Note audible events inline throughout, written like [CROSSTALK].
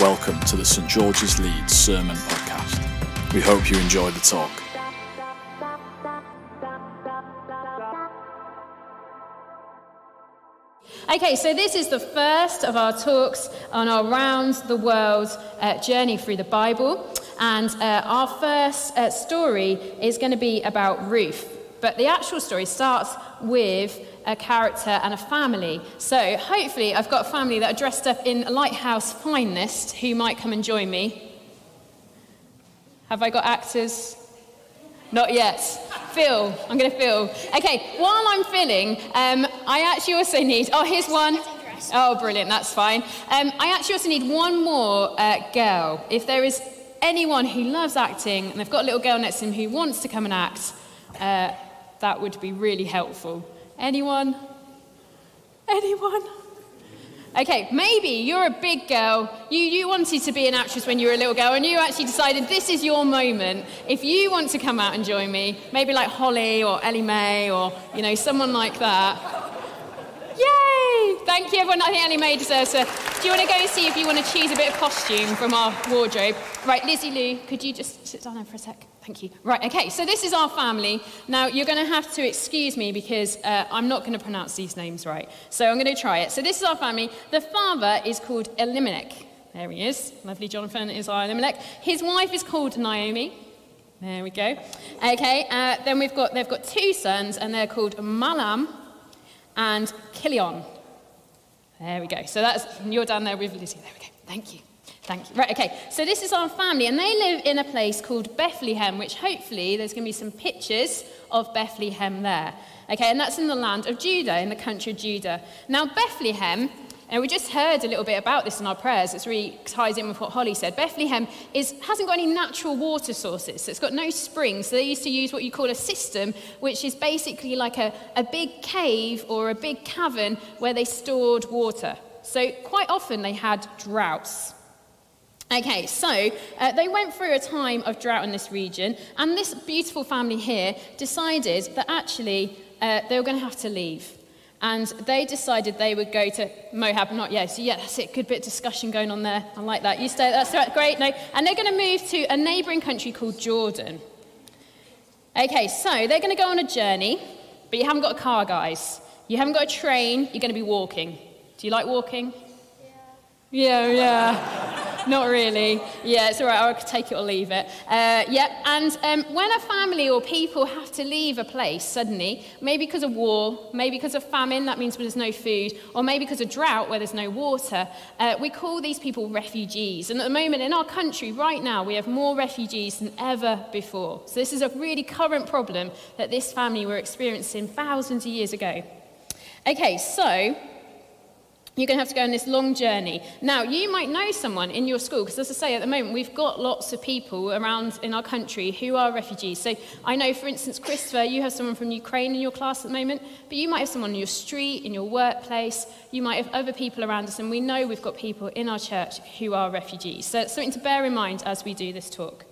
Welcome to the St George's Leeds Sermon Podcast. We hope you enjoy the talk. Okay, so this is the first of our talks on our round the world uh, journey through the Bible. And uh, our first uh, story is going to be about Ruth. But the actual story starts with a character and a family. So hopefully, I've got a family that are dressed up in lighthouse fineness who might come and join me. Have I got actors? Not yet. Phil. I'm going to fill. Okay, while I'm filling, um, I actually also need. Oh, here's one. Oh, brilliant. That's fine. Um, I actually also need one more uh, girl. If there is anyone who loves acting and they've got a little girl next to them who wants to come and act, uh, that would be really helpful. Anyone? Anyone? Okay, maybe you're a big girl. You, you wanted to be an actress when you were a little girl, and you actually decided this is your moment. If you want to come out and join me, maybe like Holly or Ellie Mae or you know someone like that. Yay! Thank you, everyone. I think Ellie Mae deserves a. Do you want to go and see if you want to choose a bit of costume from our wardrobe? Right, Lizzie Lou, could you just sit down there for a sec? Thank you. Right, okay, so this is our family. Now, you're going to have to excuse me because uh, I'm not going to pronounce these names right. So I'm going to try it. So this is our family. The father is called Elimelech. There he is. Lovely Jonathan is our Elimelech. His wife is called Naomi. There we go. Okay, uh, then we've got, they've got two sons, and they're called Malam and Chilion. There we go. So that's, you're down there with Lizzie. There we go. Thank you. Thank you. Right, okay. So this is our family, and they live in a place called Bethlehem, which hopefully there's going to be some pictures of Bethlehem there. Okay, and that's in the land of Judah, in the country of Judah. Now, Bethlehem, and we just heard a little bit about this in our prayers. It really ties in with what Holly said. Bethlehem is, hasn't got any natural water sources, so it's got no springs. So they used to use what you call a cistern, which is basically like a, a big cave or a big cavern where they stored water. So quite often they had droughts. Okay, so uh, they went through a time of drought in this region, and this beautiful family here decided that actually uh, they were going to have to leave. And they decided they would go to Moab, not yet. So, yeah, that's it. Good bit of discussion going on there. I like that. You stay, that's right, great. No. And they're going to move to a neighboring country called Jordan. Okay, so they're going to go on a journey, but you haven't got a car, guys. You haven't got a train, you're going to be walking. Do you like walking? Yeah, yeah. yeah. Not really. Yeah, it's all right. I'll take it or leave it. Uh, yep. And um, when a family or people have to leave a place suddenly, maybe because of war, maybe because of famine, that means there's no food, or maybe because of drought where there's no water, uh, we call these people refugees. And at the moment in our country, right now, we have more refugees than ever before. So this is a really current problem that this family were experiencing thousands of years ago. Okay, so you're going to have to go on this long journey. Now, you might know someone in your school, because as I say, at the moment, we've got lots of people around in our country who are refugees. So I know, for instance, Christopher, you have someone from Ukraine in your class at the moment, but you might have someone in your street, in your workplace. You might have other people around us, and we know we've got people in our church who are refugees. So it's something to bear in mind as we do this talk.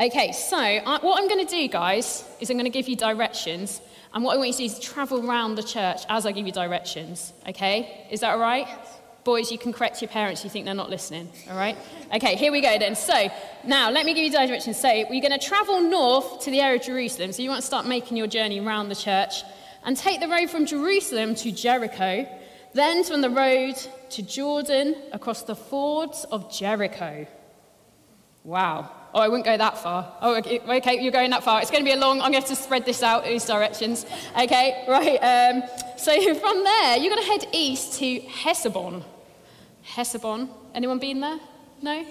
Okay, so I, what I'm going to do, guys, is I'm going to give you directions and what I want you to do is travel around the church as I give you directions. Okay? Is that all right? Yes. Boys, you can correct your parents you think they're not listening. All right? Okay, here we go then. So, now let me give you directions. So, we're going to travel north to the area of Jerusalem. So, you want to start making your journey around the church and take the road from Jerusalem to Jericho, then from the road to Jordan across the fords of Jericho. Wow. Oh, I wouldn't go that far. Oh, okay, okay, you're going that far. It's going to be a long, I'm going to have to spread this out, these directions. Okay, [LAUGHS] right. Um, so [LAUGHS] from there, you're going to head east to Hesebon. Hesebon. Anyone been there? No?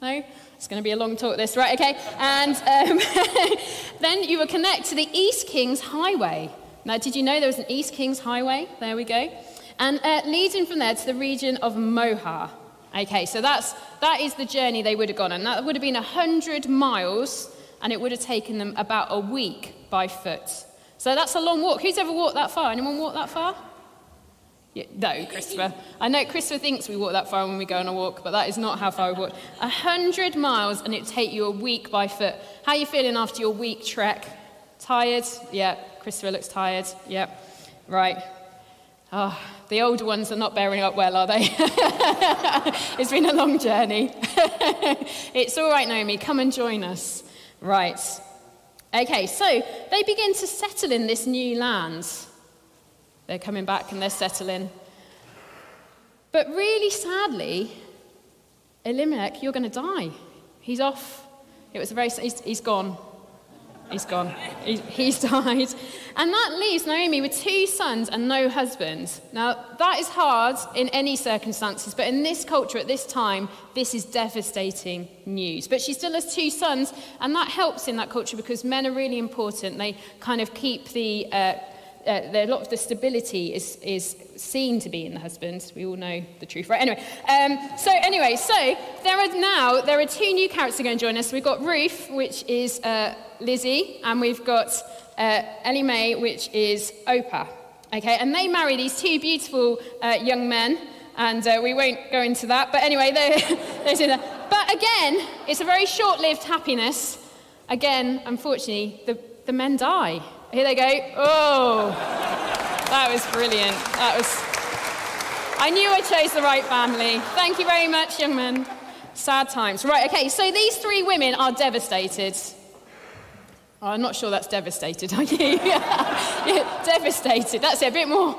No? It's going to be a long talk, this, right? Okay. And um, [LAUGHS] then you will connect to the East Kings Highway. Now, did you know there was an East Kings Highway? There we go. And uh, leading from there to the region of Moab. Okay, so that's, that is the journey they would have gone on. That would have been 100 miles, and it would have taken them about a week by foot. So that's a long walk. Who's ever walked that far? Anyone walk that far? Yeah, no, Christopher. I know Christopher thinks we walk that far when we go on a walk, but that is not how far we walk. A hundred miles, and it'd take you a week by foot. How are you feeling after your week trek? Tired? Yeah. Christopher looks tired. Yeah. Right. Oh, the older ones are not bearing up well, are they? [LAUGHS] it's been a long journey. [LAUGHS] it's all right, Naomi, come and join us. Right. Okay, so they begin to settle in this new land. They're coming back and they're settling. But really sadly, Elimelech, you're going to die. He's off. It was a very, he's, he's gone. He's gone. He, he's [LAUGHS] died. And that leaves Naomi with two sons and no husband. Now, that is hard in any circumstances, but in this culture at this time, this is devastating news. But she still has two sons, and that helps in that culture because men are really important. They kind of keep the. Uh, uh, a lot of the stability is, is seen to be in the husband. We all know the truth, right? Anyway, um, so anyway, so there are now there are two new characters going to join us. We've got Ruth, which is uh, Lizzie, and we've got uh, Ellie Mae, which is Oprah. Okay, and they marry these two beautiful uh, young men, and uh, we won't go into that. But anyway, [LAUGHS] they're, they're. But again, it's a very short-lived happiness. Again, unfortunately, the, the men die. Here they go. Oh, that was brilliant. That was. I knew I chose the right family. Thank you very much, young man. Sad times. Right, okay, so these three women are devastated. Oh, I'm not sure that's devastated, [LAUGHS] are you? yeah, devastated. That's it, a bit more.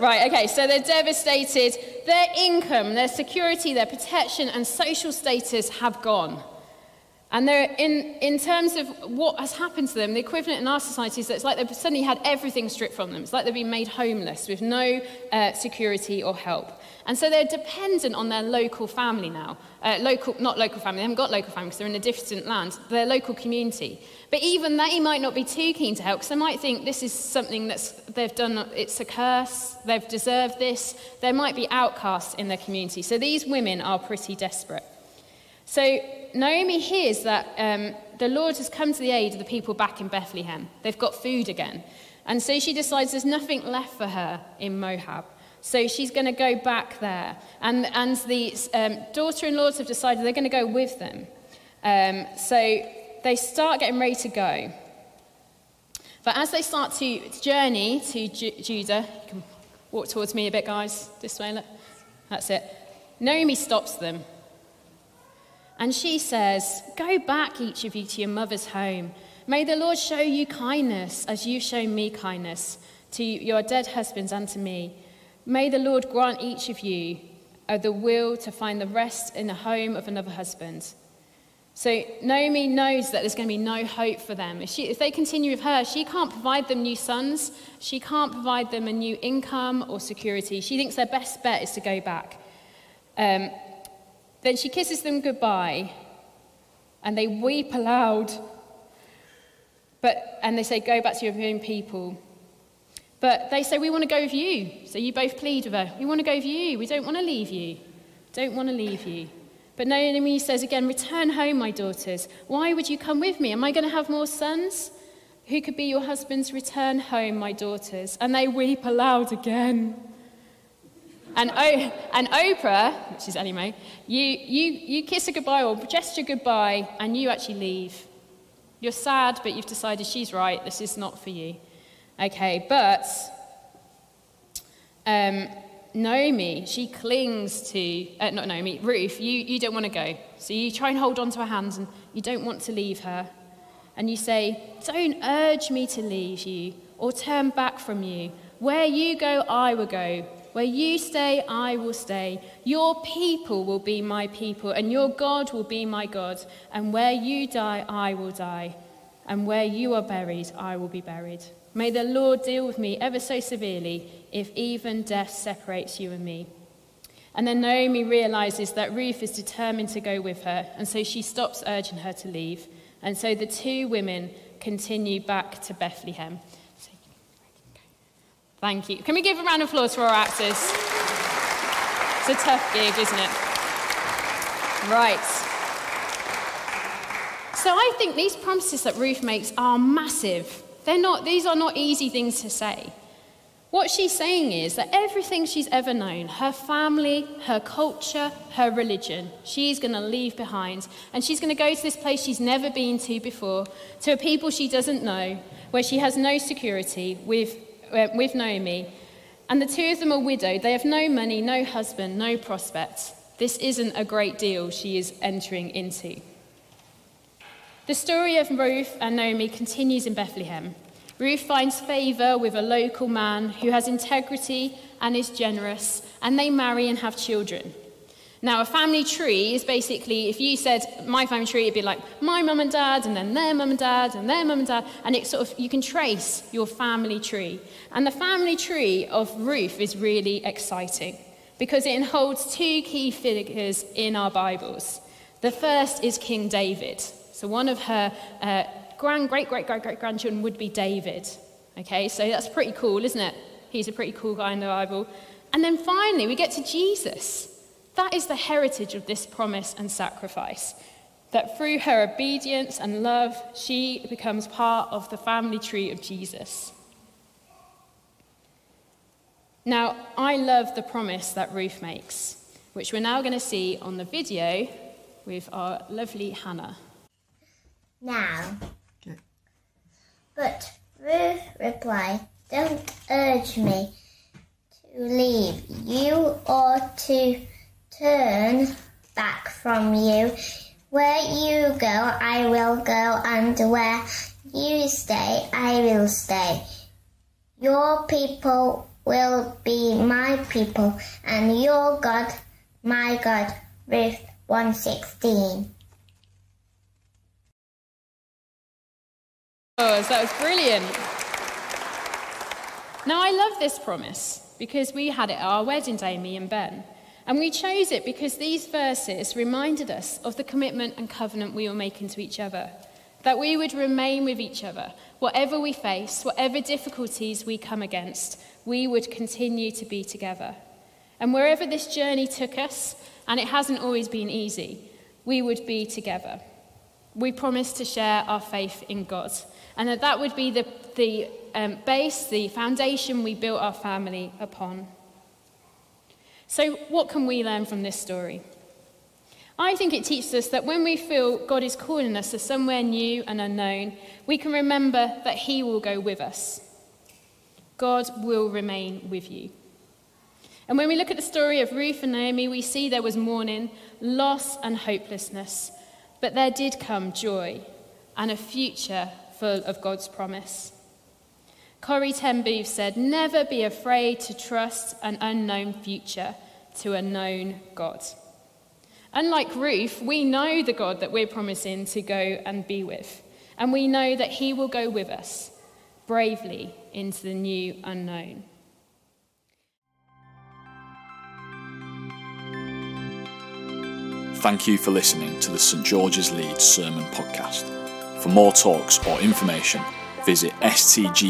Right, okay, so they're devastated. Their income, their security, their protection, and social status have gone. And they're in, in terms of what has happened to them, the equivalent in our society is that it's like they've suddenly had everything stripped from them. It's like they've been made homeless with no uh, security or help. And so they're dependent on their local family now. Uh, local, not local family, they haven't got local family because they're in a distant land, their local community. But even they might not be too keen to help because they might think this is something that they've done, it's a curse, they've deserved this. They might be outcasts in their community. So these women are pretty desperate. So Naomi hears that um, the Lord has come to the aid of the people back in Bethlehem. They've got food again. And so she decides there's nothing left for her in Moab. So she's going to go back there. And, and the um, daughter in laws have decided they're going to go with them. Um, so they start getting ready to go. But as they start to journey to Ju- Judah, you can walk towards me a bit, guys. This way, look. That's it. Naomi stops them. And she says, Go back, each of you, to your mother's home. May the Lord show you kindness as you've shown me kindness to your dead husbands and to me. May the Lord grant each of you the will to find the rest in the home of another husband. So Naomi knows that there's going to be no hope for them. If, she, if, they continue with her, she can't provide them new sons. She can't provide them a new income or security. She thinks their best bet is to go back. Um, then she kisses them goodbye and they weep aloud. But, and they say, Go back to your own people. But they say, We want to go with you. So you both plead with her. We want to go with you. We don't want to leave you. Don't want to leave you. But Naomi says again, Return home, my daughters. Why would you come with me? Am I going to have more sons? Who could be your husbands? Return home, my daughters. And they weep aloud again. And, o- and Oprah, which is Mae, you, you, you kiss a goodbye or gesture goodbye and you actually leave. You're sad, but you've decided she's right, this is not for you. Okay, but um, Naomi, she clings to, uh, not Naomi, Ruth, you, you don't want to go. So you try and hold on to her hands and you don't want to leave her. And you say, Don't urge me to leave you or turn back from you. Where you go, I will go. Where you stay, I will stay. Your people will be my people, and your God will be my God. And where you die, I will die. And where you are buried, I will be buried. May the Lord deal with me ever so severely if even death separates you and me. And then Naomi realizes that Ruth is determined to go with her, and so she stops urging her to leave. And so the two women continue back to Bethlehem. Thank you. Can we give a round of applause for our actors? It's a tough gig, isn't it? Right. So I think these promises that Ruth makes are massive. They're not, these are not easy things to say. What she's saying is that everything she's ever known, her family, her culture, her religion, she's going to leave behind. And she's going to go to this place she's never been to before, to a people she doesn't know, where she has no security, with Uh, with Naomi, And the two of them are widowed. They have no money, no husband, no prospects. This isn't a great deal she is entering into. The story of Ruth and Naomi continues in Bethlehem. Ruth finds favour with a local man who has integrity and is generous, and they marry and have children. Now, a family tree is basically, if you said my family tree, it'd be like my mum and dad, and then their mum and dad, and their mum and dad, and it's sort of, you can trace your family tree. And the family tree of Ruth is really exciting because it holds two key figures in our Bibles. The first is King David. So, one of her uh, grand, great, great, great, great grandchildren would be David. Okay, so that's pretty cool, isn't it? He's a pretty cool guy in the Bible. And then finally, we get to Jesus. That is the heritage of this promise and sacrifice. That through her obedience and love, she becomes part of the family tree of Jesus. Now, I love the promise that Ruth makes, which we're now going to see on the video with our lovely Hannah. Now, but Ruth replied, Don't urge me to leave you or to turn back from you. Where you go, I will go, and where you stay, I will stay. Your people will be my people, and your God, my God. Ruth 116. Oh, that was brilliant. Now, I love this promise because we had it at our wedding day, me and Ben. And we chose it because these verses reminded us of the commitment and covenant we were making to each other. That we would remain with each other. Whatever we face, whatever difficulties we come against, we would continue to be together. And wherever this journey took us, and it hasn't always been easy, we would be together. We promised to share our faith in God, and that that would be the, the um, base, the foundation we built our family upon. So, what can we learn from this story? I think it teaches us that when we feel God is calling us to somewhere new and unknown, we can remember that He will go with us. God will remain with you. And when we look at the story of Ruth and Naomi, we see there was mourning, loss, and hopelessness. But there did come joy and a future full of God's promise. Corrie ten Boom said, Never be afraid to trust an unknown future to a known God. Unlike Ruth, we know the God that we're promising to go and be with, and we know that He will go with us bravely into the new unknown. Thank you for listening to the St George's Leeds Sermon Podcast. For more talks or information, visit stgs.org.uk.